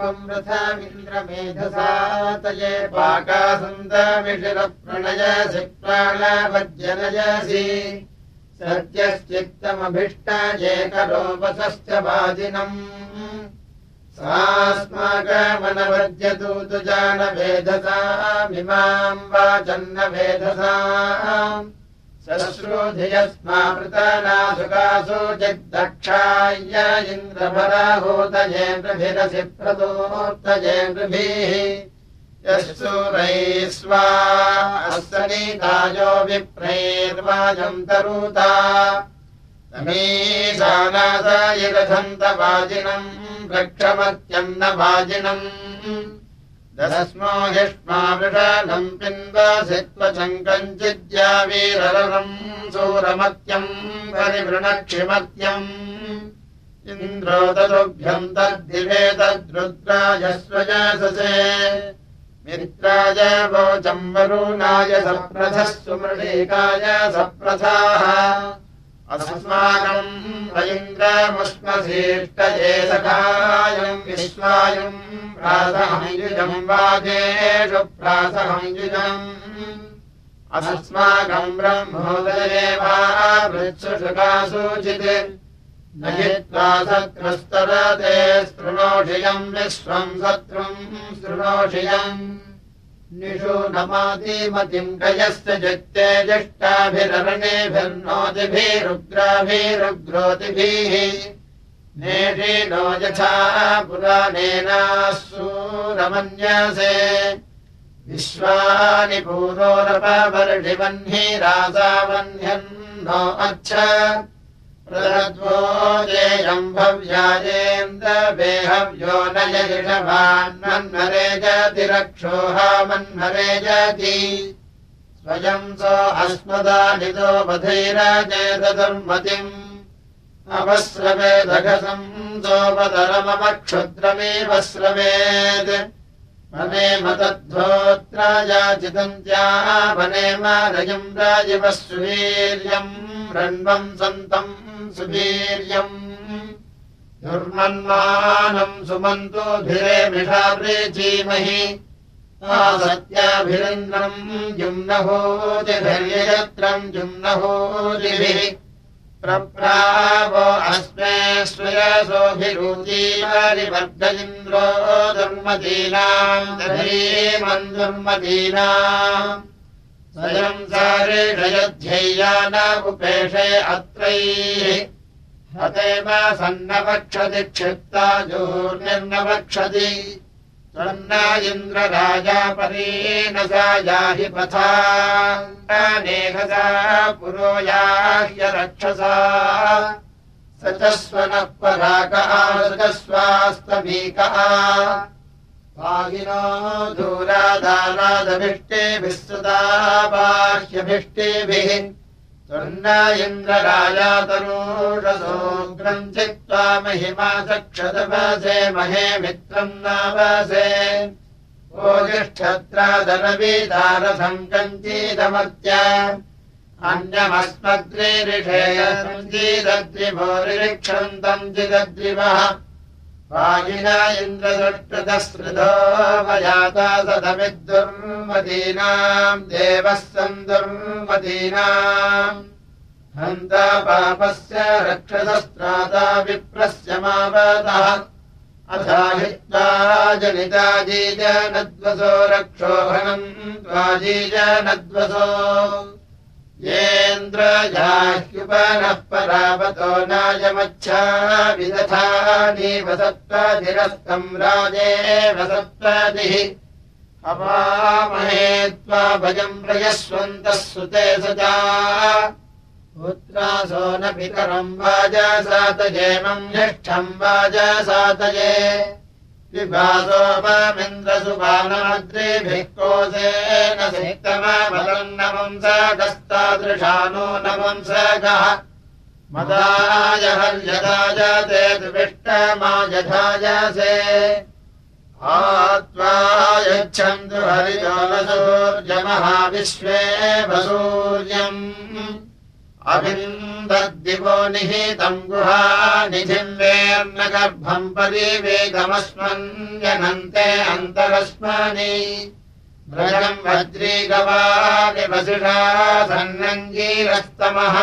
त्वम् रथमिन्द्रमेधसातये पाकासुन्दमिषिरप्रणयसि प्राणावज्जनयसि सत्यश्चित्तमभीष्टजेकरोपसश्च वाजिनम्। सास्माकमनवद्यतु तु जानवेधसामिमाम् वाचन्न वेधसा श्रोधियस्मामृतानासुकासो जग्दक्षाय इन्द्रभराहूतजेन्द्रभिरसि प्रदोक्तजेन्द्रभिः यः सूरैः स्वा अस्सनीतायो विप्रैर्वाजम् तरुता समीशानादायिरथन्तवाजिनम् रक्षमत्यन्नवाजिनम् दस्मो हिष्मा वृषालम् पिन्वासित्वचम् कञ्चिद्यावीररम् सूरमत्यम् परिवृणक्षिमत्यम्। इन्द्रो तदुभ्यम् तद्दिवे तद्रुद्राजस्वजससे मित्राय वोचम् वरुणाय सप्रथः सुमृळीकाय सप्रथाः अस्माकम् वैन्द्रमुष्मशीष्टये सखायम् विश्वायम् प्रासहञ्जुजम् वाजेषु प्रासहञ्जुजम् अस्माकम् ब्रह्मोदये वा मृत्सुषुकासूचित्। न हित्वा शत्रुस्तरते शृणोषियम् विश्वम् शत्रुम् शृणोषियम् निषु नमातिमतिम् कयस्य जत्ते ज्येष्ठाभिररणेभिर्नोतिभिरुग्राभिरुग्रोतिभिः नेषिनो यथा पुराणेनासूरमन्यसे विश्वानि पूरोरपवर्षिवह्नि रासावह्न्यन्नो अच्छ प्रद्वोजेयम् भव्याजेन्द्रवेहव्यो न यषभान्मन्मरे जति रक्षोहामन्मरे जति स्वयम् सो अस्मदानितो बधैराजेतदुर्मतिम् अवस्रवेदघसम् सोपतरममक्षुद्रमेव स्रवेत् वनेम तद्धोत्रायाचितन्त्यावनेम रयम् राजिवः सुवीर्यम् सन्तम् सुवीर्यम्। दुर्मन्मानम् सुमन्तोभिरे मिषाप्रेचीमहि सत्याभिरन्द्रम् जुम्नहोतिभिर्यत्रम् जुम्नहोतिभिः प्रप्रावो अस्मे स्वयसोऽभिरुचीवारिवर्ग इन्द्रो दुर्मदीनाम् दधीमम् दुर्मदीनाम् स्वयम् सारेषयध्यैया न उपेशे अत्रैः। हतेम सन्नवक्षति क्षिप्ता जोर्निर्नवक्षति त्वन्न इन्द्रराजा परेण सा याहि पथा। नेहसा पुरो याह्य रक्षसा। स च स्वनः पराकः सुखस्वास्तमीकः पाहिनो दूरादारादभिष्टेभिः सदा बाह्यभिष्टेभिः त्वन्न इन्द्रराजातरोषसोऽग्रम् चित्वा महिमा चक्षदवसे महे मित्रम् नावसे। ओजिष्ठत्रादरवीदारथम् कञ्चीदमत्या अन्यमस्मद्रिरिषेयम् जिदद्रिवः वायिना इन्द्रदृष्टदस्मृतो वयाता सदमिद्दुर्मदीनाम् देवः सन् दुर्मदीनाम् हन्ता पापस्य रक्षसस्त्राता विप्रस्य मावतः। अथाहित्वा जनिता जीजनद्वसो रक्षोहनम् त्वाजीजनद्वसो येन्द्रजाह्युपनः परावतो नायमच्छा विदधानीव सत्त्वाधिरस्तम् राजेव सत्त्वादिः अपामहे त्वा भजम् प्रयस्वन्तः सुते सजा। पुत्रासो न पितरम् वाजासातजेमम् ज्येष्ठम् वाजासातये विभासोपमिन्द्रसुपानमद्रिभिः कोसेन सिक्तमबलम् नपुंसकस्तादृशानो नपुंसकः मदाय हर्यदायते दुविष्टमा यथायसे आत्वा यच्छन्तु हरिजोलसूर्यमहाविश्वे वसूर्यम् अभिन्दद्दिवो निहितम् गुहानिधिम् वेर्न गर्भम् परिवेगमस्मन्यनन्ते अन्तरस्मनि। व्रजम् वज्रीगवानि वसिषा सन्नङ्गीरस्तमः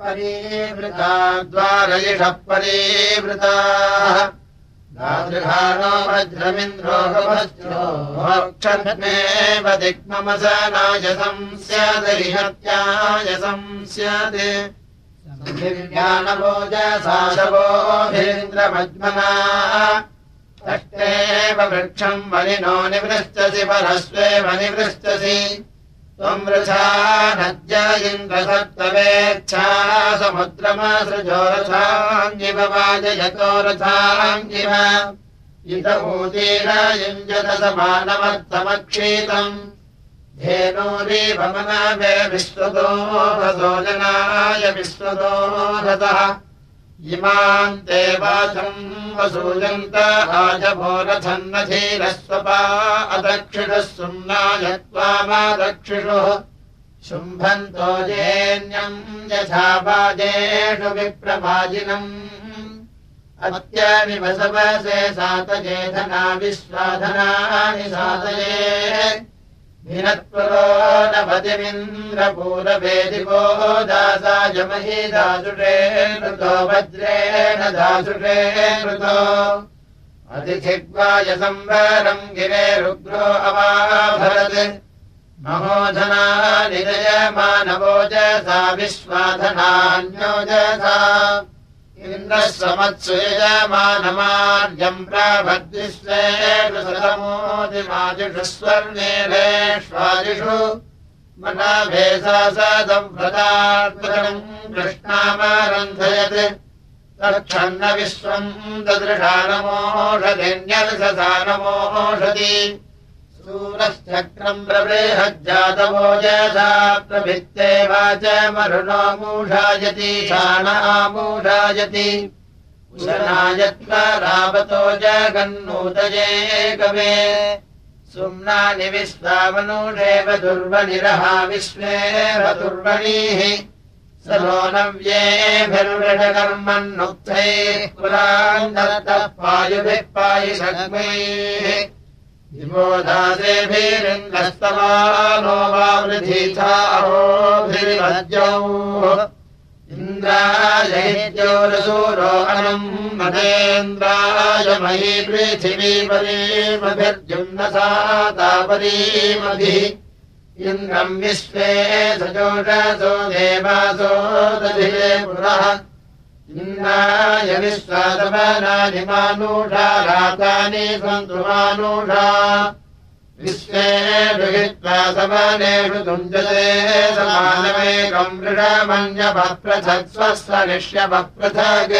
परीवृता द्वारयिषः परीवृताः वज्रमिन्द्रोगभस्योक्षमेव दिग्ममसनायसम् स्यादरिहत्यायसम् स्यात् दिव्यानभोजसाशवोऽधीन्द्रमज्मना कष्टेव वृक्षम् वनिनो निवृष्टसि परस्वेव निवृष्टसि इन्द्रसप्तवेच्छा समुद्रमसृजोरथाङ्गिव वाजयतो रथाङ्गिव इत ऊतीर युञ्जतसमानमर्थमक्षीतम् धेनूरीभमनवे विश्वतो रथः इमाम् देवाचम् वसूयन्त आजभोरथन्नधीरस्वपा अदक्षिणः सुम्नायत्वामादक्षिषुः शुम्भन्तो जेन्यम् यथा वाजेषु विप्रवाजिनम् अत्यविवसवसे सातजेधना विश्वाधनानि सातये िनत्पुरो नपतिमिन्द्रपूरवेदिको दासायमहि दासुषे कृतो वज्रेण दासुषे कृतो अतिथिग्वाय संवरम् गिरे रुग्रो अवाभरत्। महोधना निजयमानवोजसा विश्वाधनान्योजसा इन्द्रः समत्सु यजमानमार्यम् प्राभद्विश्वेषुसमोदिमादिषु स्वर्णेरेष्वादिषु मनाभेसासदम् व्रतात्मकम् कृष्णामारन्धयत्। तक्षन्न विश्वम् ददृशानमोषधिन्यर्षसानमोषति प्रभित्ते वाच मरुणो मूषायति शाणामूषायति उशनायत्वरावतो जगन्नूतये कवे सुम्नानि विश्वामनूषेव दुर्वनिरहा विश्वेव दुर्वणीः। स नो नव्येभिर्वृषकर्मन्नुक्तैः पुरान्दरतः पायुभिः पायुषग्मैः विबोधासेभिरिन्दस्तमानो वा वृथीथाहोभिर्वज्यौ इन्द्रायैद्योरसूरो अनम् मदेन्द्राय मयि पृथिवीपरीमभिर्जुम्नसा तापरीमभिः इन्द्रम् विश्वे सजोषसो देवासो दधिरे पुरः इन्द्राय रातानि सन्तु मानुषा विश्वे समानेषु तुञ्जते समानमेकम् वृषमन्यभप्रथक्स्वस्वनिष्यभप्रथक्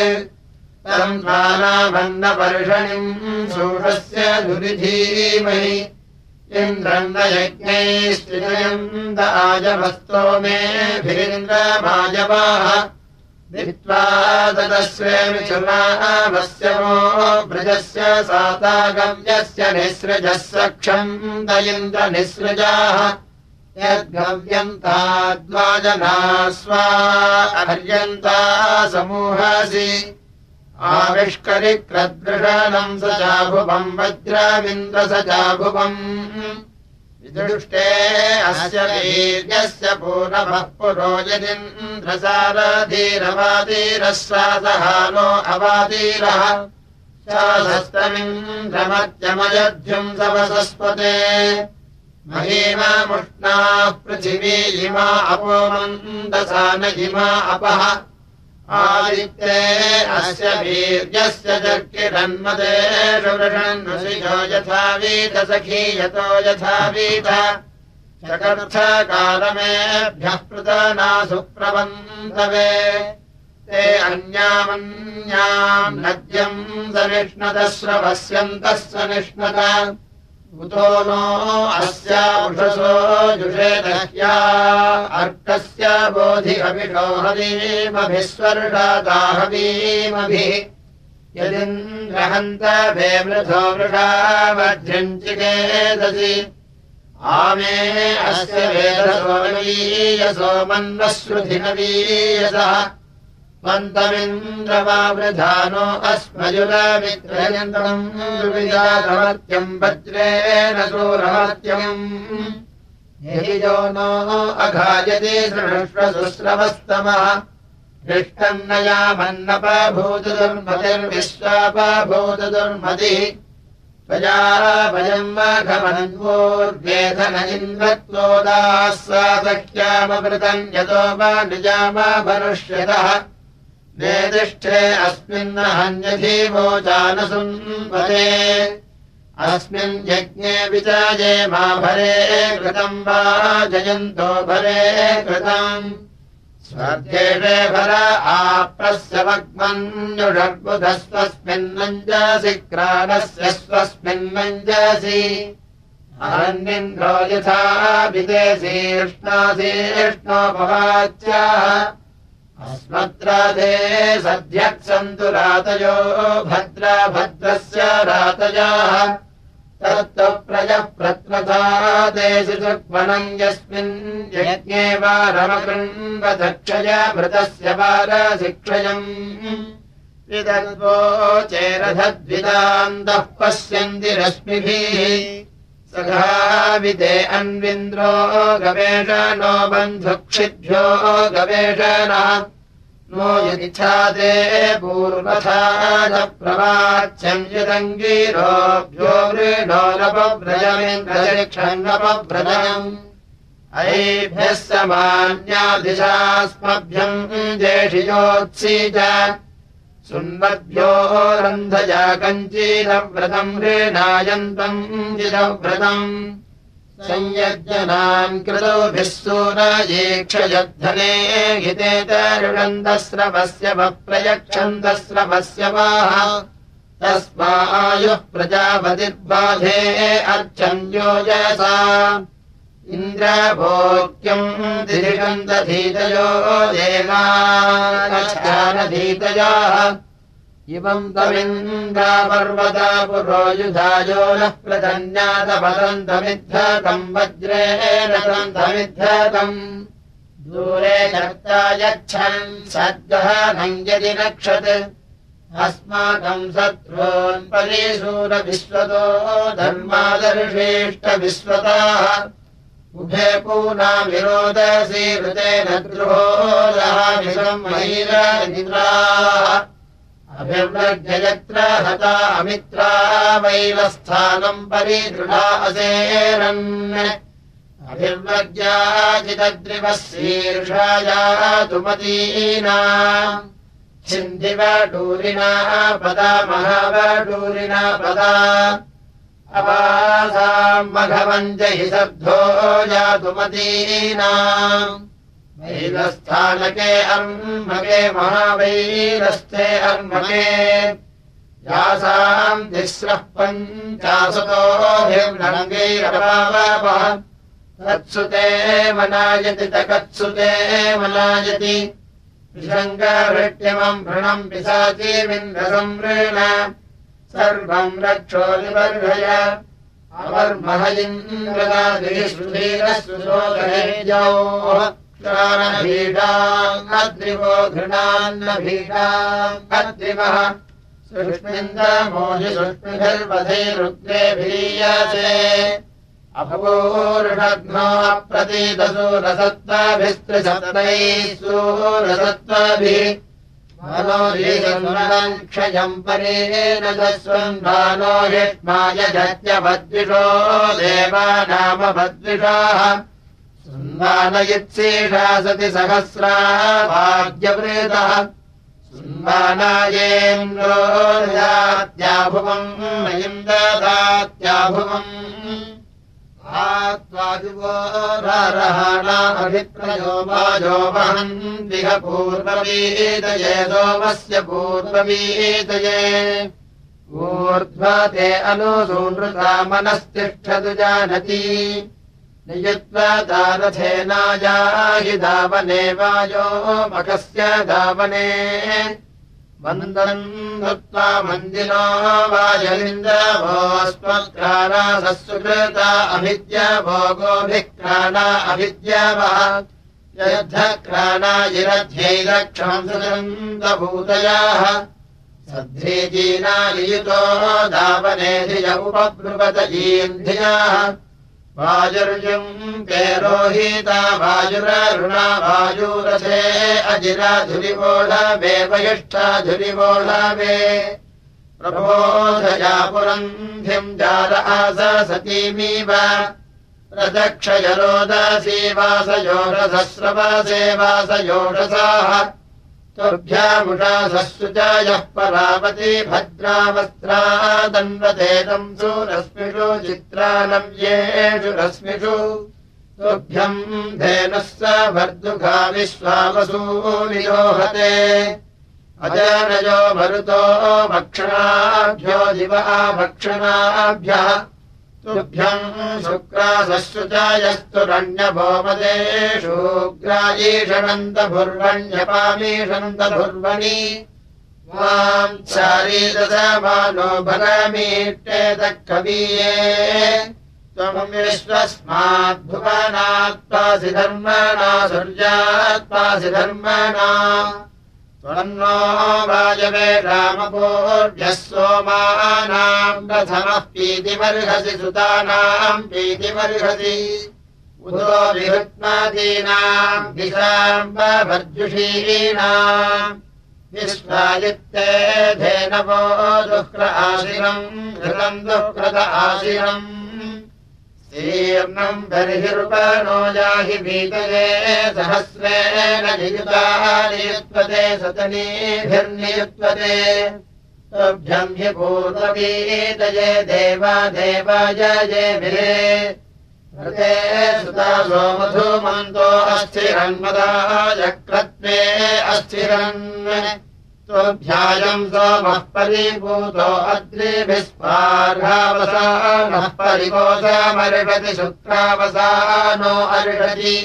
तम् द्वानाभन्नपर्षणिम् सूषस्य दुरिधीमहि। इन्द्रम् न यज्ञैः स्थितयम् द आजभस्तो मेभिरिन्द्रभाजवाः दित्वा तदस्वे मिथुनामस्यमो व्रजस्य सातागव्यस्य निःसृजः सक्षम् दयिन्द्रनिःसृजाः। यद्गव्यन्ताद्वाजना स्वा अर्यन्ता समूहासि। आविष्करिक्रद्वृषणम् स चाभुवम् वज्रमिन्द्र स चाभुवम् विदृष्टे अस्य वीर्यस्य पूर्णभः पुरो यदिन्द्रसारधीरवादीरः स्वासहानो अवादीरः। शासस्तमिन्द्रमत्यमयध्युम् सवसस्पते। महीमामुष्णाः पृथिवी इमा अपोमन्दसा न इमा अपः आदित्ये अस्य वीर्यस्य चर्किरन्मदेषु वृषन्नुषिजो यथा वीतसखी यतो यथा वीत चतुर्थकालमेभ्यः पृतना सुप्रबन्धवे ते अन्यामन्याम् नद्यम् सनिष्णतस्रवस्यन्तः सनिष्णत उतो नो अस्याषसो जुषेदह्या अर्कस्य बोधि अभिषो हवीमभिस्वर्षादाहवीमभिः यदिन्द्रहन्त भे मृथो वृषा वज्रञ्चिकेदसि। आमे अस्य वेदसोमन्वश्रुधिनवीयसः मन्तमिन्द्रवावृधानो अस्मजुरमित्रयन्तम् दुविजातमत्यम् वज्रेण सूरमत्यम् यदि यो नो अघायति त्वया वयम् माघमन्वोर्वेधन इन्द्रत्वोदाः सा सख्यामवृतम् यतो वा निजामाभनुष्यतः वेदिष्ठे अस्मिन्नहन्यधीवोचानसुन्वते अस्मिन् यज्ञे विचाये मा भरे कृतम् वा जयन्तो भरे कृतम् स्वर्गेषे भर आप्रस्य वग्मन्युषर्बुधस्वस्मिन्नञ्जसि क्राणस्य स्वस्मिन्नञ्जसि। अरण्यन्द्रो यथा विदेशीर्ष्णासीर्ष्णोपवाच्याः अस्मत्राधे सध्यक्सन्तु रातयो भद्रा भद्रस्य रातयाः तत्त्वप्रजः प्रत्वथा देशिषुक्मणम् यस्मिन् यज्ञे वारमकृण्वदक्षय मृतस्य वारशिक्षयम् चेरधद्विदान्तः पश्यन्ति रश्मिभिः सखाविदे अन्विन्द्रो गवेषणो बन्धुक्षिभ्यो गवेषण नो यदिच्छादे पूर्वथा न प्रवाच्यम् यदङ्गीरोभ्यो वृणोरपव्रजमिन्द्रक्षन्नपव्रजम् ऐभ्यः समान्यादिशास्मभ्यम् जेषियोत्सी सुन्वद्भ्यो कञ्चीरव्रतम् ऋणायन्तम् जिरव्रतम् संयज्ञनाम् कृतोभिः सूरयेक्षयद्धने हिते तरुणन्दस्रवस्य वप्रयक्षन्दस्रवस्य वाः। तस्मायुः प्रजापतिर्बाधे अर्चन्योजसा इन्द्रभोक्यम् दिरिषन्दधीतयो देवानधीतयाः इवम् तमिन्द्रापर्वता पुरोयुधायो नः प्रधन्यातपदन्तमिद्धतम् वज्रेण तन्तमिद्धतम् दूरे चर्चा यच्छन् सद्गहनम् यदि नक्षत् अस्माकम् परिशूरविश्वतो धर्मादर्शेष्टविश्वताः उभे पूना विरोदसी ऋतेन द्रुहो महिराः अभिव्रजयत्र हता अमित्रा वैवस्थानम् परिदृढा असेरन्। अभिव्रज्याचितद्रिवः शीर्षायातुमतीना छिन्दिवडूरिणा पदा महावडूरिणा पदा मघवञ्च हि शब्दो यातुमतीना वैरस्थानके अर्मके महावैरस्थे अर्मके यासाम् तिस्रः पञ्चाशतोभिर्नङ्गैरपावपः तत्सुते मनायति तकत्सुते मनायति। विशङ्कभृट्यमम् भृणम् पिशाचीमिन्द्रसंवृण सर्वम् रक्षो निबर्हय अवर्मह सुधीरः ीडान्नद्रिवो घृणान्नभीडान्नद्रिवः सुष्मिन्दमोहि सुष्मिभिर्वधैरुग्रेभीयसे अभवोरुषघ्नो प्रतीतसु रसत्त्वाभिस्त्रिशतैः सूरसत्त्वाभिः मनोरीसन्वनम् क्षयम् परेण दस्वन्भानो हिष्माय जत्यभद्विषो देवानामभद्विषाः सुन्मानयित्सेषा सति सहस्रा वाद्यवृतः सुन्मानायेन्द्रो दात्याभुवम् मयिम् ददात्याभुवम् आत्वादिवोरहाणाभिप्रयो वाजो वहन्तिह पूर्ववीतये सोमस्य पूर्ववीतये ऊर्ध्वा ते अनुसूनृता मनस्तिष्ठतु जानति। नियत्वा हि धावने वायो मखस्य धावने मन्दम् दत्त्वा मन्दिनो वाजलिन्द्रभोस्मत्क्राणासः सुकृता अभिद्य भोगोऽभिक्राणा अभिद्यावः यद्धक्राणाजिरध्यैरक्षम् सुगन्धभूतयाः सध्रीजीनालियुतो धावनेधिज उपब्रुवत ईन्धियाः वाजुर्युम् पेरोहिता वाजुररुणा वायुरसे अजिराधुरिवोढवे वयिष्ठाधुरिवोढवे प्रबोधया पुरन्धिम् जाल आस सतीमीव। प्रदक्षयरोदसी वासयोरसस्रवासे तुभ्यामुषासस्सु च यः परावती भद्रावस्त्रा दन्वतेतम् सुरश्मिषु चित्रानव्येषु रश्मिषु। तुभ्यम् धेनुः स भर्दुघा विश्वावसूनियोहते। अजनयो मरुतो भक्षणाभ्यो दिवा भक्षणाभ्यः तुभ्यम् ग्रायीषणन्तभुर्वण्यपामीषन्तभुर्वणि माम् चारीदमानो भगमीष्टेतः कवीये त्वम् विश्वस्माद्भुवनात्पासि धर्मणा सूर्यात्पासि धर्मणा त्वन्नो वायवे रामपूर्व्यः सोमानाम् प्रथमः पीतिमर्हसि सुतानाम् पीतिमर्हसि उदो विहृत्मादीनाम् दिशाम्बभर्जुषीणाम् विश्वादित्ते धेनवो दुःख आशिरम् घृतम् दुःकृत आशिरम् ीर्णम् बर्हिरुपनो याहि भीतये सहस्रेण नियुतानियुत्पते सतनीभिर्नियुत्पते। तुभ्यम् हि पूर्ववीतये देवा देवाय जयभिरे हृते सुता सोमधूमन्तो अस्थिरन्मदायक्रत्वे अस्थिरन् ध्यायम् सोमः परिभूतो अद्रिभिस्पार्हावसानः परिकोशमर्षति शुक्रावसानो अर्षति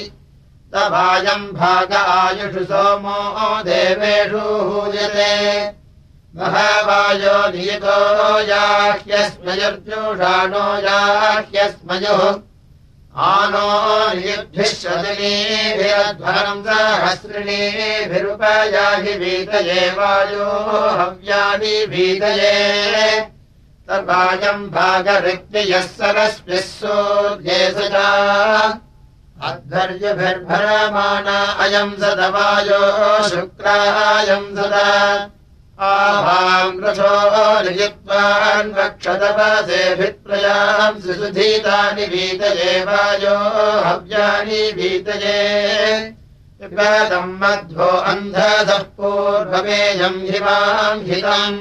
तवायम् भाग आयुषु सोमो देवेषु हूयते। महावायो नियतो याह्यस्मयर्जुषाणो याह्यस्मयुः शतनीभिरध्वरम् सहस्रिणीभिरुपयाहि भीतये वायो हव्यानि तर्वायम् भागरिक्तियः सरस्मिः सोऽध्ये सदा अध्वर्यभिर्भरमाना अयम् सदवायो शुक्रायम् सदा आभाम् रथो नियत्वान् वक्षतपसेभिप्रयाम् सुधीतानि भीतये वायो हव्यानि भीतये विपादम् मध्वो अन्धसः पूर्वमेयम् हिमाम् हितम्।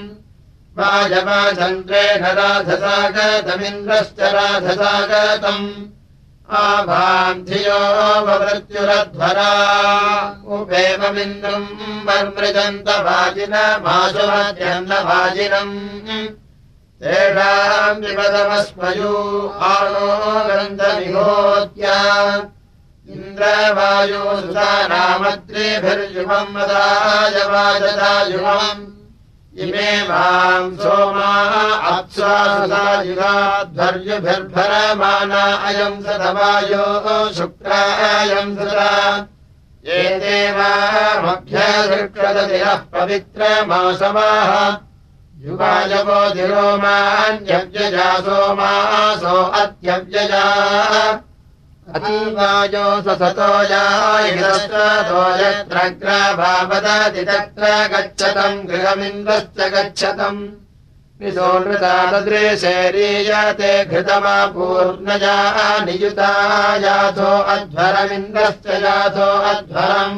वाजवाचन्द्रेण राधसागतमिन्द्रश्च राधसागतम् आभान्धियो वृत्युरध्वरा उपेममिन्द्रम् वर्मृदन्तभाजिनमाशुमध्यन्नभाजिनम् तेषाम् विपदमस्मयू आनो ग्रन्थविहोत्या इन्द्रवायो सुतानामद्रिभिर्युमम् वदाय वाजदायुमम् इमे माम् सोमा अप्सायुगाध्वर्युभिर्भरमाना अयम् सदवायो शुक्रायम् सदा। एते वामभ्यसृक्षदतिरः पवित्रमासवाः। युगायवो दिरोमान्यव्यजा सोमासो अत्यव्यजा अतीवायो सतो यायितो यत्रग्राभावदति तत्र गच्छतम्। गृहमिन्द्रश्च गच्छतम् विसोनृतादृशैरीयते घृतमा पूर्णया नियुता याथो अध्वरमिन्द्रश्च याथो अध्वरम्।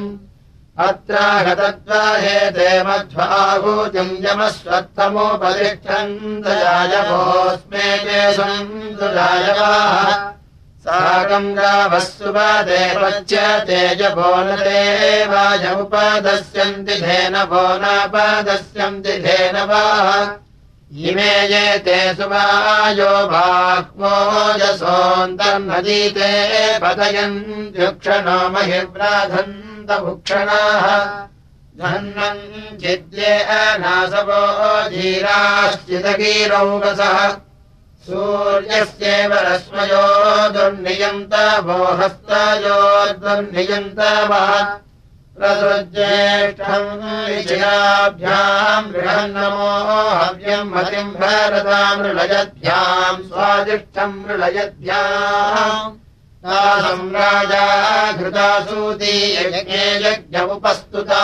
अत्र गतद्वाहेते मध्वाहूतिम् यमस्वत्थमुपतिष्ठन् दयायवोऽस्मे ते सन्दुरायवाः साकम् गावः तेजभो न देवायमुपदस्यन्ति धेनभो नापदस्यन्ति धेनवाः। इमे ये ते सुवायो बाह्वोजसोऽन्तर्नदीते पतयन्त्युक्षणो महिव्राधन्तभुक्षणाः धन्वन् चिद्ये अनासवो धीराश्चिदगीरौकसः सूर्यस्येव रश्मयो दुर्नियन्त वोहस्तयो दुर्नियन्त प्रसृज्येष्ठम् विजयाभ्याम् बृहन्नमो हव्यम् मतिम् भरताम् मृळयद्भ्याम् स्वादिष्ठम् मृळयद्भ्याम्। तासम् राजा घृतासूती यज्ञे यज्ञमुपस्तुता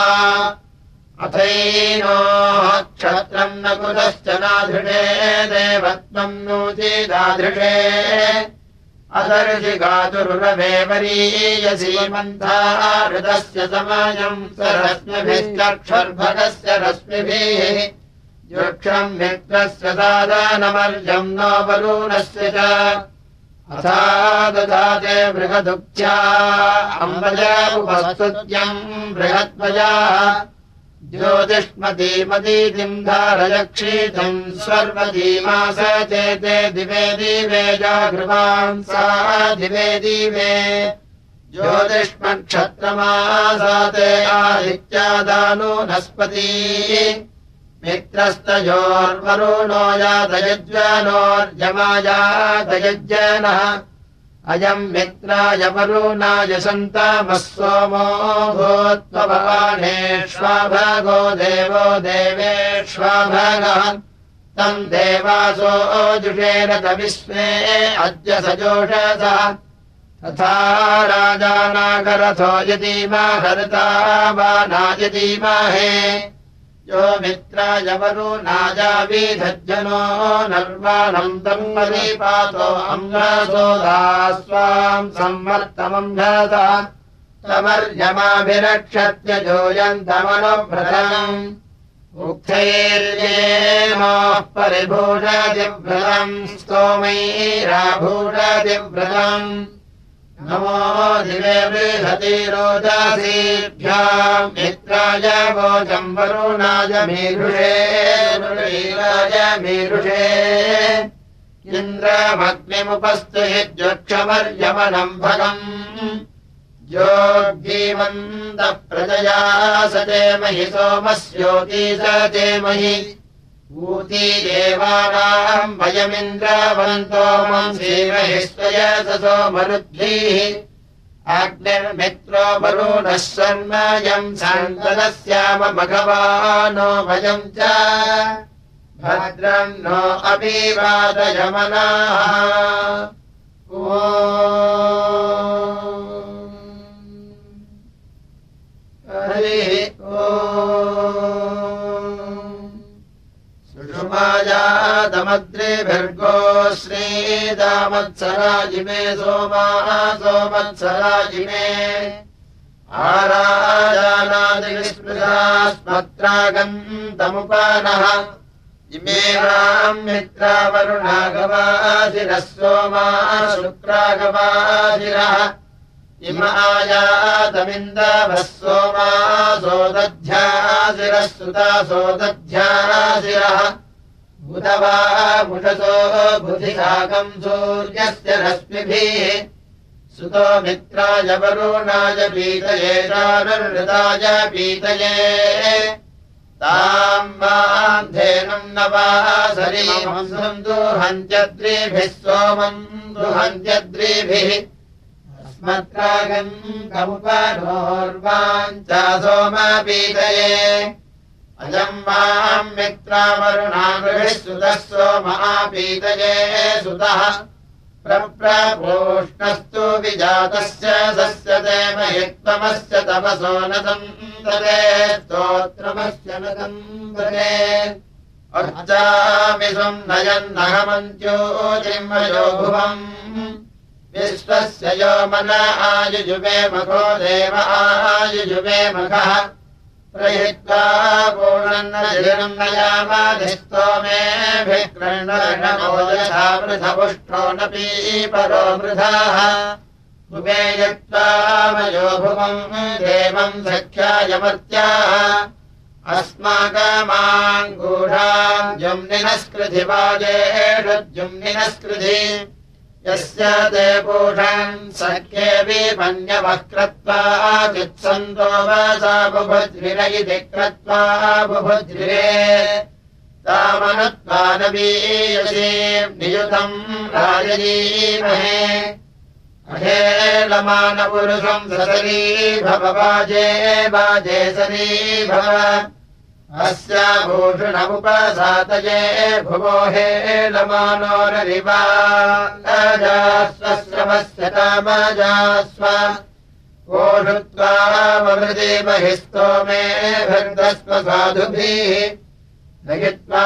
क्षत्रम् न कुतश्च नाधृषे देवत्वम् नूचिदाधृषे अदर्शि गातुरुरवेवरीयसीमन्थाहृतस्य समयम् सरश्मिभिश्चक्षुर्भगस्य रश्मिभिः। वृक्षम् मित्रस्य दादानमर्जम् नो बलूनस्य च। अथा ददाते बृहदुक्त्या अम्बजा उपस्तुत्यम् बृहत्वजाः ज्योतिष्मतीमतीतिम् धारयक्षीतम् स्वर्मतीमास चेते दिवे दिवे जागृवान् सा दिवे दिवे ज्योतिष्मक्षत्रमासाते आदित्यादानो नस्पती मित्रस्तयोर्वरुणो यातयज्वानोर्जमायातयज्ञनः अयम् मित्राय वरुणाय सन्तामः सोमो भूत्वभवानेष्वाभगो देवो देवेष्वाभगः। तम् देवासो जुषेरतविश्वे अद्य सजोषसः तथा राजानागरथो वा नायदीमहे यो मित्रायवरो नाजावीधज्जनो नर्वाणम् तम् अम्रासोदा स्वाम् सम्मर्तमम्भता तमर्यमाभिरक्षत्यजोयन्तमनुभ्रतम् उक्थैर्येमोः परिभूषतिव्रतम् स्तोमैराभूषतिव्रतम् नमो दिवे बृहति रोदासीभ्याम् मित्राय वोचम् वरुणाय मीरुषे राज मीरुषे इन्द्रमग्निमुपस्तु यज्वक्षमर्यमनम् भगम् योग्यीमन्तः प्रजया स चेमहि सोमस्योती स चेमहि ऊती देवानाम् वयमिन्द्रावन्तो मन्सीमहि स्वयसो मरुद्भिः। अग्निर्मित्रो वरुणः शर्मयम् सन्तदस्याम भगवानो भयम् च। भद्रम् नो अपि वादयमनाः हरिः ओ सुषुमायादमद्रिभिर्गो श्रीदामत्सराजिमे सोमाः सोमत्सराजिमे। आराजानादिविस्मृतास्मत्रागन्तमुपानः। इमे राम् मित्रावरुणागवासिरः सोमाः शुक्रागवासिरः। इमायातमिन्दवः सोमा सोदध्यासिरः सुता सोदध्यासिरः बुधिसाकम् सूर्यस्य रश्मिभिः। सुतो मित्राय वरुणाय पीतये चारुहृदाय पीतये। ताम् वा सरीमम् दुहन्त्यद्रिभिः सोमम् दुहन्त्यद्रिभिः। अस्मत्रागम् कमुपनोर्वाञ्चा सोमपीतये अयम् माम् मित्रावरुणागृभिः सुतः सोमापीतये सुतः। प्रप्रोष्णस्तु विजातस्य सस्य देव हित्वमस्य तपसो न सन्तरे स्तोत्रमस्य न सन्तरे अर्चामि स्वम् नयन्नहमन्त्योजिम्मयो भुवम् विश्वस्य यो मन आयुजुवे मखो देव आयुजुवे मखः प्रहित्वा पूर्णम् नयामाधिस्तो मेभिः कृष्णमोदशा वृथपुष्टो न पीपरो वृथाः भुवे यत्त्वा मयो भुवम् देवम् सख्यायमर्त्याः। अस्माकमाङ्गूढाम् जुम्निनस्कृधि वाजेषु जुम्निनस्कृधि यस्य ते पूषन् सख्ये मन्यवः कृत्वा चित्सन्तो वसा बुभुद्रिरयिति कृत्वा बुभुद्रिरे तामनत्वानवीयसी नियुतम् राजनीमहे। अहेलमानपुरुषम् ससरी भव वाजे भव अस्याभूषणमुपसातये भुवो हेलमानोररिवाजास्वश्रवस्य तामजास्व। ओषुत्वामृति महिस्तो मे भर्गस्व साधुभिः नयित्वा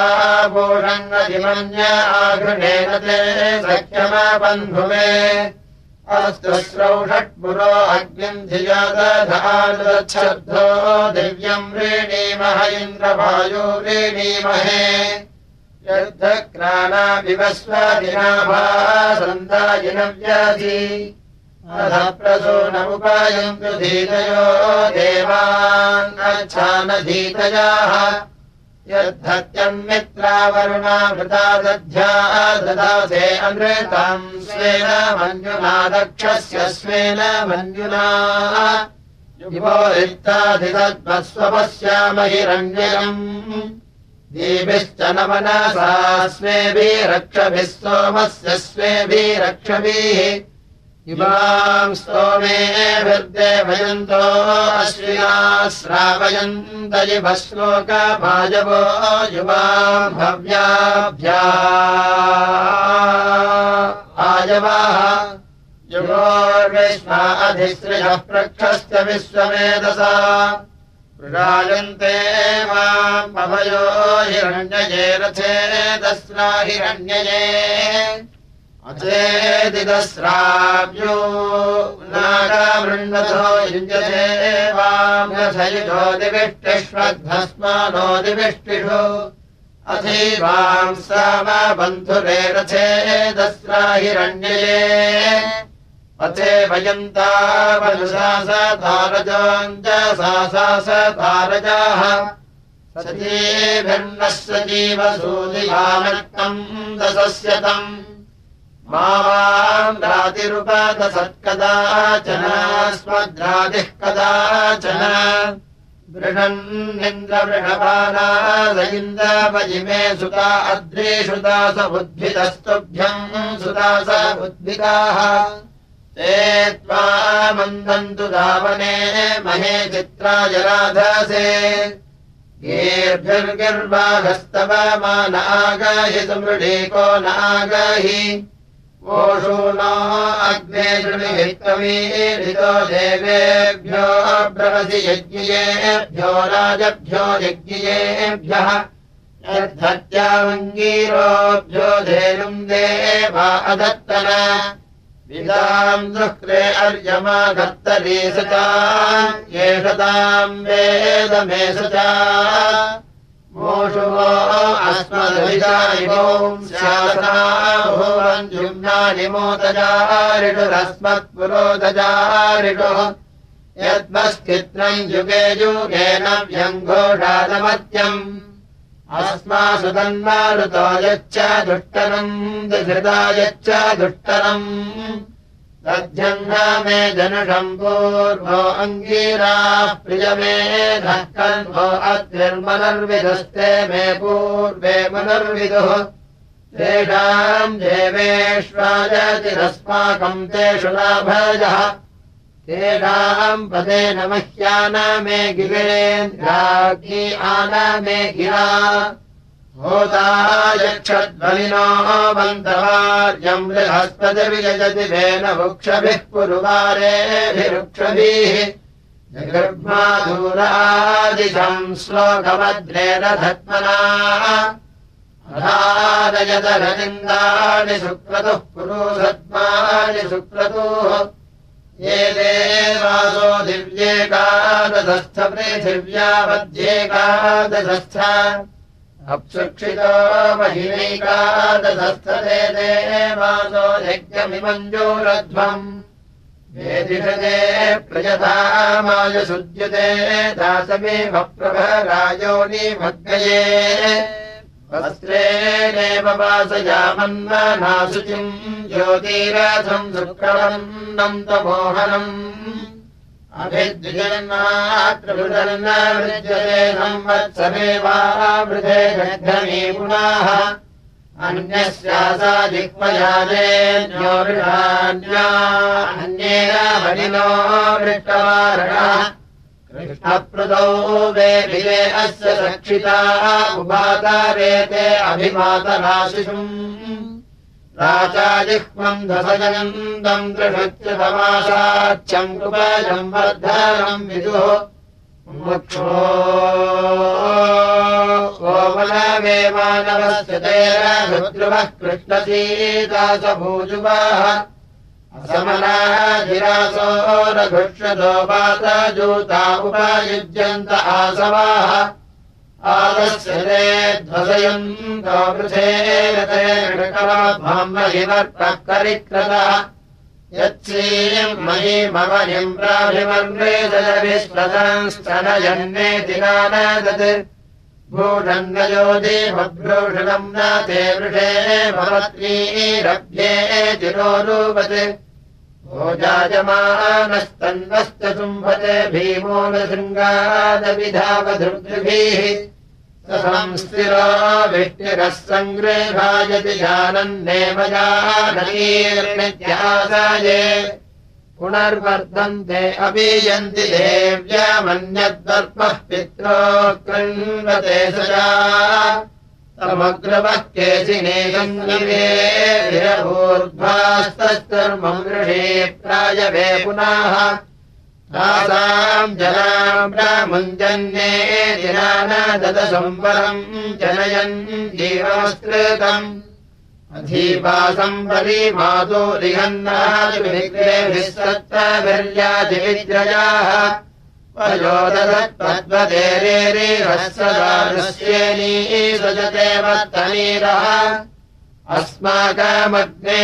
भूषङ्गतिमन्य आघृणेन ते सख्यमबन्धुमे अस्तु श्रौषट्पुरो अग्निम् धियादधानुच्छब्दो दिव्यम् व्रीणीमह इन्द्रवायो व्रीणीमहे यद्धक्राणाविवस्वदिनाभासन्दायिनव्याधि अधप्रसूनमुपायन्तु धीतयो देवान्नच्छानधीतयाः यद्धत्यन्मित्रावरुणामृता दध्या ददासे अनृताम् स्वेन मञ्जुना दक्षस्य स्वेन मञ्जुना युवोरिक्ताधितद्वस्वपश्याम हिरण्ययम् दीभिश्च न मनसा स्वेभिः रक्षभिः सोमस्य स्वेभिः रक्षभिः इमाम् स्तोमेभिर्देवयन्तो अश्विना श्रावयन्त इव श्लोकभाजवो युवा भव्याभ्या। आजवाः युगोर्विश्वा अधिश्रियः प्रक्षश्च विश्वमेधसा। माम् पवयो हिरण्यये रथे दस्रा हिरण्यये अचेदिदस्राव्यो नागामृण्वतो युञ्जते वाम्यथयुजो दिविष्टिष्वध्वस्मानो दिविष्टिषु। अथैवां सामबन्धुरे रथे दस्रा हिरण्यये अथे वयन्तावनुसा स तारजाञ्च सा सा तारजाः सतीभिर्नः सजीवसूदिवानक्तम् दशस्यतम् मावान्द्रातिरुपदसत्कदाचन स्वद्रादिः कदाचन बृहन्निन्द्रवृषपानाद इन्द्रपजिमे सुता अद्रेषुता स बुद्भिदस्तुभ्यम् सुता स बुद्भिदाः ते त्वा मन्दन्तु धावने महे चित्राय राधसे येर्भिर्गिर्वाघस्तव मा नागाहि समृढीको नागाहि ओषो न अग्ने शृणुहित्वमीरितो देवेभ्यो ब्रवसि यज्ञयेभ्यो राजभ्यो यज्ञयेभ्यः यद्धत्यामङ्गीरोभ्यो धेनुम् देवा अदत्तन। विदाम् दुःख्रे अर्यमा कर्तरी सचा येषताम् वेदमे सचा मोषुवो अस्मद्विजायुम्नानि मोतजारिषुरस्मत्पुरोदजारिषुः यद्मस्थित्रम् युगे युगेन व्यङ्घोषादमत्यम् अस्मासु तन्मारुतो यच्च दुष्टरम् दुधृता यच्च दुष्टरम् तध्यङ्गामे जनुषम् पूर्वो अङ्गीराः प्रियमे धर्मो अद्भिर्मनर्विधस्ते मे पूर्वे मनर्विदुः। तेषाम् देवेष्वाजतिरस्माकम् तेषु लाभजः। तेषाम् पदेन मह्याना मे गिरेन्द्राग्नि आना मे गिरा होतायक्षद्वलिनो बन्धवार्यम् बृहस्पतिवियजति वेन वृक्षभिः पुरुवारेभिरुक्षभिः जगर्माधूरादिशम् श्लोकमद्रेण धत्मना अधारयतरनिन्दानि सुक्रतुः पुरुषद्मानि सुक्रतुः। ये देवासो दिव्येकादशस्थ पृथिव्यावध्येकादशस्थ अप्सुक्षितो महिनैकादशस्थते देवासो यज्ञमिमञ्जूरध्वम्। वेदिषते प्रयतामायसुज्यते दासमेव प्रभरायोनिमग्नये वस्त्रेणेव वासयामन्मनाशुचिम् ज्योतिरथम् शुक्रवन्नम् तमोहनम् अभिद्विजन्मात्रभृतन्न वृज्यते संवत्सरे वा वृधे पुनाः। अन्यस्यासा जिह्वयाजेन्यो ऋषान्या अन्येन वनिनो वृष्टवारणः कृष्णप्रदौ वे विवे अस्य रक्षिताः। उपातारेते अभिमातनाशिषुम् राजा दृढच्यतमासाच्छम् कृपजम् वर्धनम् विदुः। मुक्षो। कोमलमेवानवस्य तेरभद्रुवः कृष्णसीदासभूजुवाः समनाजिरासो रघुष्यतो पातजूता उपयुज्यन्त आसवाः आदस्य ते ध्वसयन्तो वृथेरते ऋकरमहिवर्तः करिक्रतः यत्सीयम् मयि ममनिम् प्राभिमन्वेदविश्वतंस्तनयन्नेति नानदत् भूषङ्गयोधिभ्रूषणम् न ते वृषे भवत्रीरभ्ये जिरोरूपत् भोजायमानस्तन्वश्च शुम्भते भीमो न शृङ्गादविधावधृभिः संस्थिरो विष्टिरः सङ्गृहायति जानन्नेव जानतीर्नित्यासाये। पुनर्वर्धन्ते अबीयन्ति देव्यामन्यद्वर्पः पित्रो कृण्वते सजा समग्रवः केशिनेकूर्ध्वास्तर्मम् गृहे प्रायवे पुनः तासाम् जनाम् प्रामुञ्जन्ये दिनानदशम्बरम् जनयन् रिहन्नादिभिग्रेभिः सत्त्वभिर्यादिविद्रजाः पयोदत्तद्वदेरेरिहस्रदास्येनी सजते वर्तनीरः अस्माकमग्ने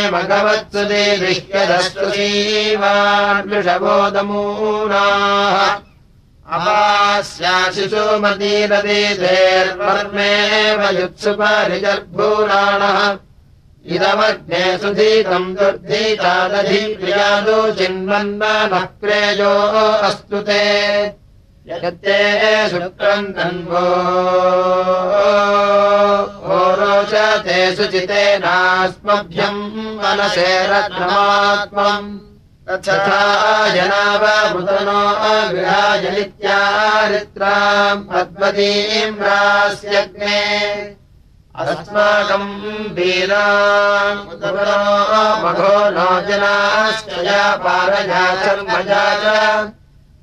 दृश्यदस्वसीवान् वृषबोधमूनाः अपास्याशिशुमतीरतीर्वर्मेव युत्सुपरिजर्भूराणः इदमग्ने सुधीतम् दुर्धीतादधिप्रियादो चिन्वन्नः प्रेयो अस्तु ते यत्ते शुक्रम् तन्वो रोचते शुचितेनास्मभ्यम् मनसे रत्नमात्मम्। तथा जनावमृतनो गृहाजनित्यारित्राम् पद्मतीम् रास्यग्ने। अस्माकम् वीरामघो नो जनाश्च पारजा कर्मजा च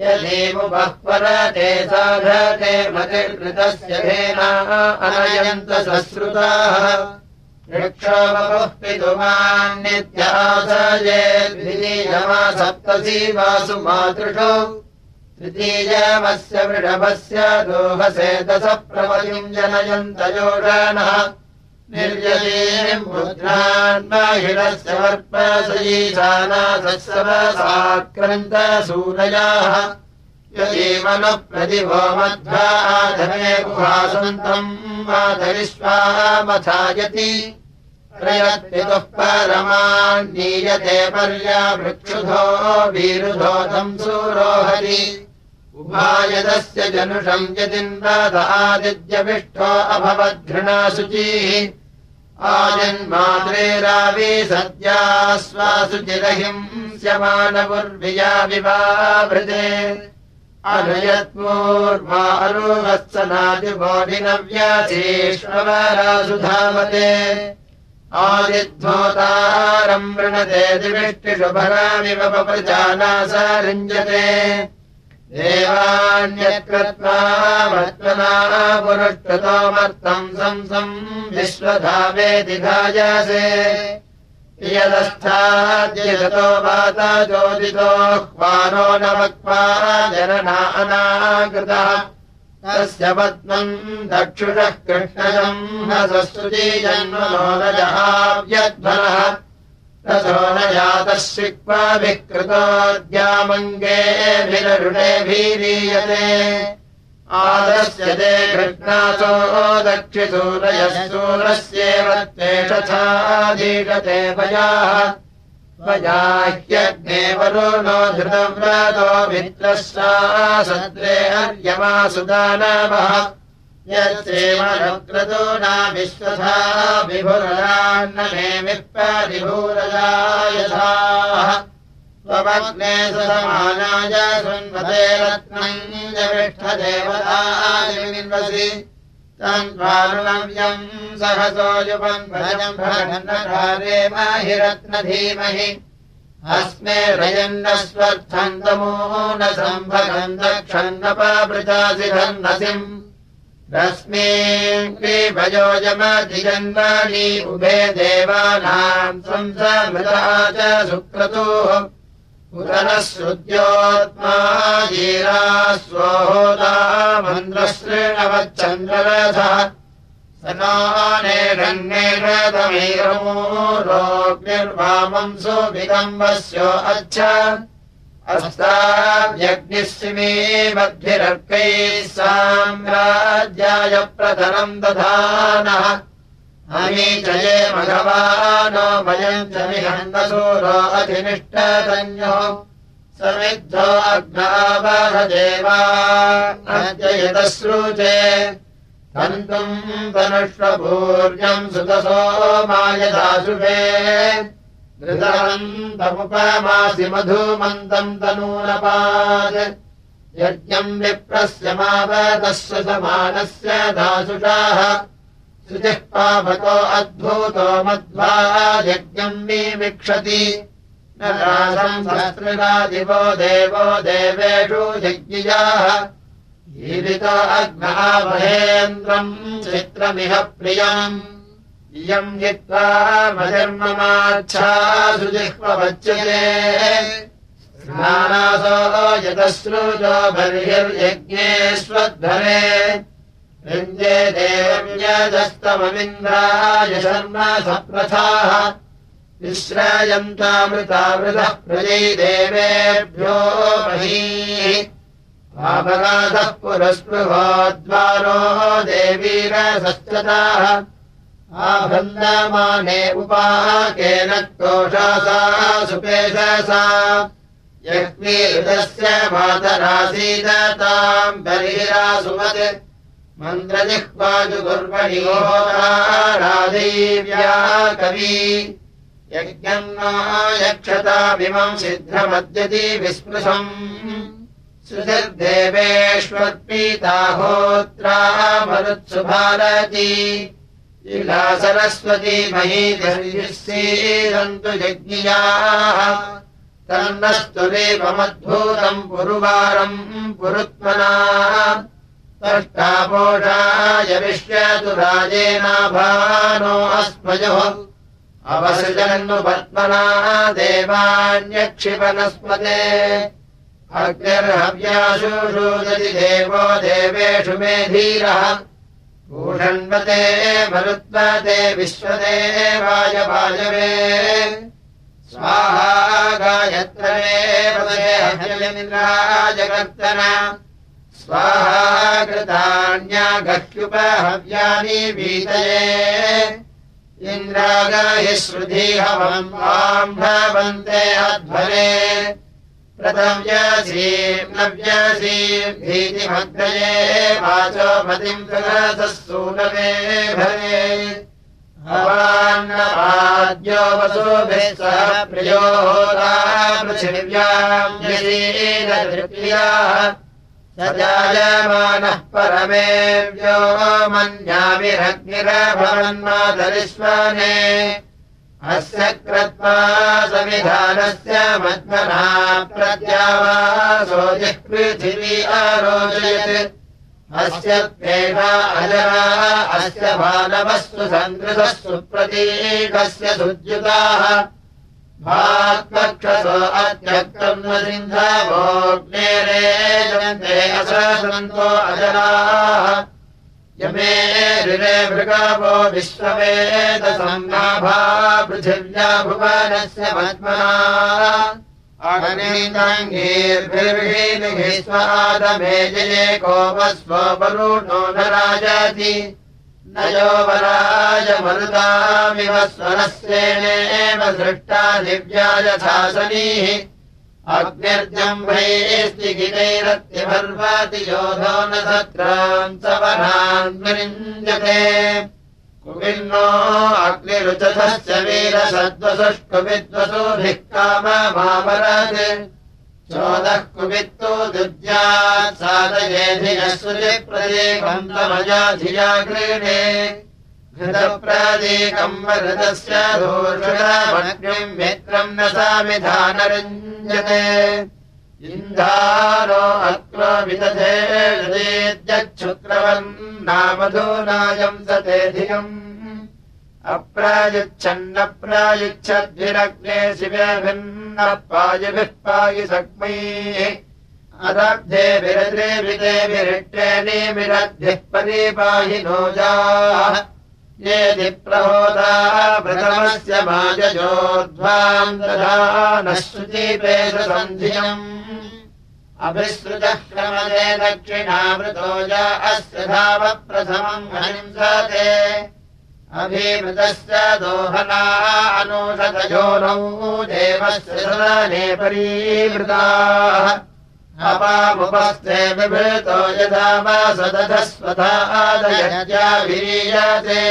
परते साधते मतिर्कृतस्य धेना अनयन्त सश्रुताः। वृक्षोपः पितुमान्नित्यासयेद्विलीयमा सप्तसी वासु मातृषु। तृतीयमस्य वृषभस्य दोहसे दश प्रमतिम् जनयन्तयोषाणः निर्यतीम् मुद्रान्माहिरस्य वर्पसयीशानासत्सवसाक्रन्तसूरयाः यदीमनः प्रतिभो मध्वाधने गुहासन्तम् मातरिष्वामथायति प्रयत्पितुः परमान्नीयते पर्यावृक्षुधो वीरुधोतम् सूरोहरि। उभायदस्य जनुषम् यदिन्दादिद्यविष्ठो अभवद्घृणाशुचिः आजन्मात्रेरावी सद्यास्वासुचिरहिम् स्यमानपुर्विया विवाभृते अनुयत्मूर्वारुवत्सनादिबोधिनव्यासीष्वरासुधामते आदिध्वोतारम् वृणते दिविष्टिषुभरामिव पप्रजानासारिञ्जते देवान्यत्कृत्वा मत्मना पुरुष्कृतोमर्थम् संसम् विश्वधावेति धायासे। यदस्थाद्यतो वाता ज्योतितो ह्वानो न जनना अनाकृतः। तस्य पद्मम् दक्षुषः कृष्णजम् न जहाव्यध्वनः ततो न जातः शिक्वा विकृतोद्यामङ्गेभिररुणेभिरीयते आदस्य ते कृष्णासो दक्षिसूरयः सूरस्येव त्वेषाधीशते पयाः त्वयाह्यग्ने वरुणो धृतव्रतो मित्रस्या सत्रे हर्यमासुदानवः यत्सेवनक्रतो न विश्वथा विभुरजान्नमेमिः परिभूरजायथाः त्वमग्ने समानाय शृण्वते रत्नम् जविष्ठदेवतानिर्वसि तन्त्वारुणव्यम् सहसो युवम् भजम् भगन्नकारे महि रत्नधीमहि अस्मे रयन्न स्वर्थन्तमो न सम्भगम् दक्षन्नपावृतासि धन्नसिम् रश्मीम् क्रीभयोजमधिजन्वाणी उभे देवानाम् संसमृता च सुक्रतुः। पुनः श्रुत्योत्मा जीरा स्वोदा मन्द्रश्रेणवच्चन्द्ररथः सनानेरन्नेरतमीरमो रोग्निर्वामम् सुविदम्बस्यो अच्छ मद्भिरर्कैः साम्राज्याय प्रधनम् दधानः। अमी च मघवानो वयम् च मिहन्दसूरो अधिनिष्ठतन्यो। समिद्धो अग्नावहदेवा। अद्ययतश्रुचे तन्तुम् तनुष्वभूर्यम् सुतसो मायदाशुभे धृतवन्तमुपमासि मधुमन्तम् तनूनपात् यज्ञम् विप्रस्य मावतस्य समानस्य दासुषाः। शुचिः पावतो अद्भूतो मध्वा यज्ञम् विमिक्षति न रासम् सहस्ररादिवो देवो देवेषु यज्ञियाः ईरितो अग्नामहेन्द्रम् चित्रमिह प्रियम् इयम् जित्वा मजर्ममाच्छासु जिह्वच्यते स्नानासो यतश्रुतो बर्हिर्यज्ञेष्वध्वरे वृन्दे देवव्यजस्तममिन्द्राय शर्म सप्रथाः। विश्रायन्तामृतामृतः प्रजै देवेभ्यो महीः पापगाधः पुरस्पृहो द्वारो देवीरसश्चताः आभन्दमाने उपाकेन कोशासा सुपेशसा। यज्ञस्य मातरासीदताम् बलिरासुमत् मन्द्रजिह्वाजुगुर्वणि राधीव्या कवी। यज्ञम् न यक्षतामिमम् सिद्धमद्यति विस्पृशम् सुधिर्देवेष्वत्पीताहोत्रा मरुत्सु भारती लीला सरस्वती मही दर्शिसीरन्तु यज्ञियाः तन्नस्तुरेवमद्भूतम् पुरुवारम् पुरुत्मना। तष्टापोषाय विश्वतु राजेनाभानो अस्मयोः अवसृजन्नु पद्मना देवान्यक्षिपनस्पते अग्निर्हव्याशुषूदति देवो देवेषु मे धीरः भूषण्वते मरुत्वते विश्वदेवाय वायवे। स्वाहा गायत्रमे पदयेन्द्राजकर्तन स्वाहा कृतान्यागह्युपहव्यानि वीतये। इन्द्रागाहि श्रुधीहवम् माम् भवन्ते अध्वरे प्रथव्यासीम् नव्यासीम् भीतिमग्रये वाचो मतिम् प्रगतः सूनवे भरे भवान्नपाद्यो वसुभिः प्रियो पृथिव्याम् जायमानः परमेव्यो मन्याभिरग्निरभवन्मातरिष्वने अस्य क्रत्वा सविधानस्य मध्मना प्रत्यावासो जिः पृथिवी आरोचयत् अस्य त्वेषा अजरा अस्य मानवस्तु सन्दृशः सुप्रतीकस्य सुद्युताः। भात्पक्षसो अत्यक्तम् न सिन्धवोग्नेरे जन्ते असन्तो अजराः यमे ऋरे मृगावो विश्ववेदसम्नाभा पृथिव्या भुवनस्य पद्मना। अगनीताङ्गीर्भिर्भिर्भिः स्वादमे जये कोपस्वपरूणो न राजाति। न योवराय मरुतामिव स्वरस्येणेव सृष्टा दिव्याय शासनीः अग्निर्जम्भैस्ति गिरैरत्यभर्वाति योधो न सत्रान्तवनान्विरिञ्जते कुविन्नो अग्निरुचथस्य वीरसद्वसुष्कुविद्वसुभिः काममावरत् चोदः कुवित्तो दुर्यात् साधयेधियः सुरिप्रदेकम् तमया धिया गृणे घृतप्रदेकम् वरदस्य दोषणमग्निम् मित्रम् न सा विधानरञ्जते इन्धानो अत्र विदधेद्यच्छुक्रवम् नामधूनायम् सते धियम् अप्रायुच्छन्नप्रायुच्छद्भिरग्ने शिवेभिन्न पायुभिः पायि सक्मैः अदब्धे विरद्रेभिदेभिरिट्टेनीमिरद्भिः परिपाहि नोजाः येदि प्रहोदा प्रथमस्य माजजोध्वाम् दधा नः शुचीपेशसन्धियम् अभिसृजः क्रमदे दक्षिणामृतोजा अस्य धावप्रथमम् हनिंसते अभिमृतस्य दोहना अनुषदयोनौ देवस्य सदने परीवृताः विभृतो यथा वा सदधस्वथादयत्याभिरीयते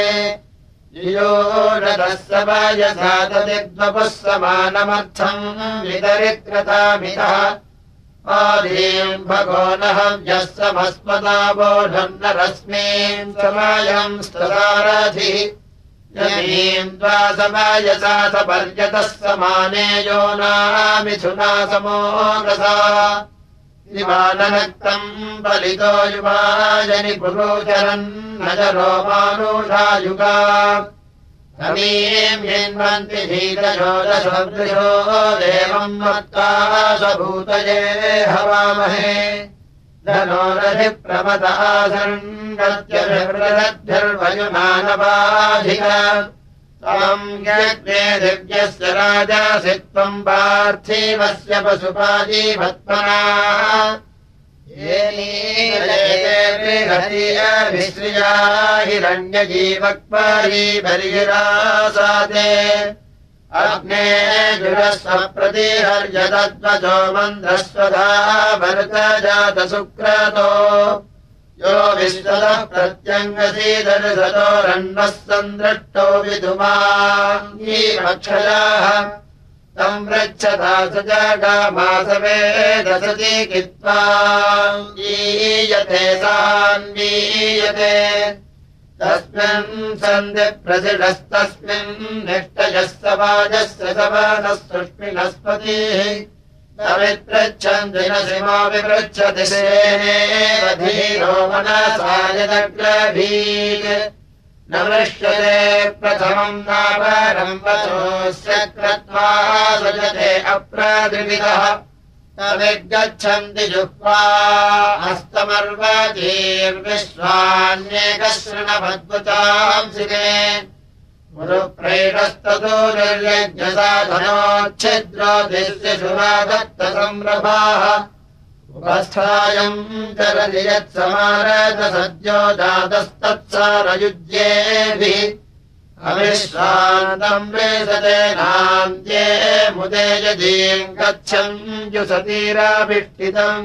योषदः सवयसा तदिद्वपुः समानमर्थम् वितरित्रतामितः। आदीम् भगो नहव्यः समस्मदा बोढम् न रश्मीम् समयम् स्तदारथिः यमीम् द्वा समयसा सपर्यतः समाने यो नामिथुना समोगसा दिवाननक्तम् बलितो युवाजनि नजरो मानुषायुगा समीम् हिन्वन्ति धीरजोदसदृशो देवम् मत्ता स्वभूतये हवामहे। धनोरधिप्रमदासन्नत्यभिर्वयुमानवाधिक त्वम् यज्ञे दिव्यस्य राजासि त्वम् पार्थिवस्य पशुपाजीभत्मना विश्रिया हिरण्यजीवक्पारी बलिरासाते अग्ने जुरस्वप्रतिहर्यदद्वचो मन्द्रस्वधा भरतजातसुक्रतो यो विश्वतः प्रत्यङ्गसीदर्शतोरण्वः सन्दृष्टो विधुमाक्षयाः तम् पृच्छता स जगामासवेदसति कित्वा। ईयते सान्वीयते। तस्मिन् सन्धिप्रसिडस्तस्मिन् निष्टयः समाजस्य समानः सुष्मिनस्पतिः समित्रच्छन्ति न सिमो विपृच्छति सेनेव धीरो मनसायदग्रभीत् न वृष्यते प्रथमम् नापरम् कृत्वा सजते अप्रादृविदः तविगच्छन्ति जुह्वा हस्तमर्वतीर्विश्वान्येकशृणभद्वतांसिने गुरुप्रैणस्ततो निर्यज्ञसाधनोच्छिद्रो दिश्यशुरा दत्तसंरभाः उपस्थायम् चरति यत्समारत सद्यो जातस्तत्सारयुज्येभिः। अविश्रान्तम् वेशते नान्त्ये मुदे यदीम् गच्छन् जुसतीराभिष्टितम्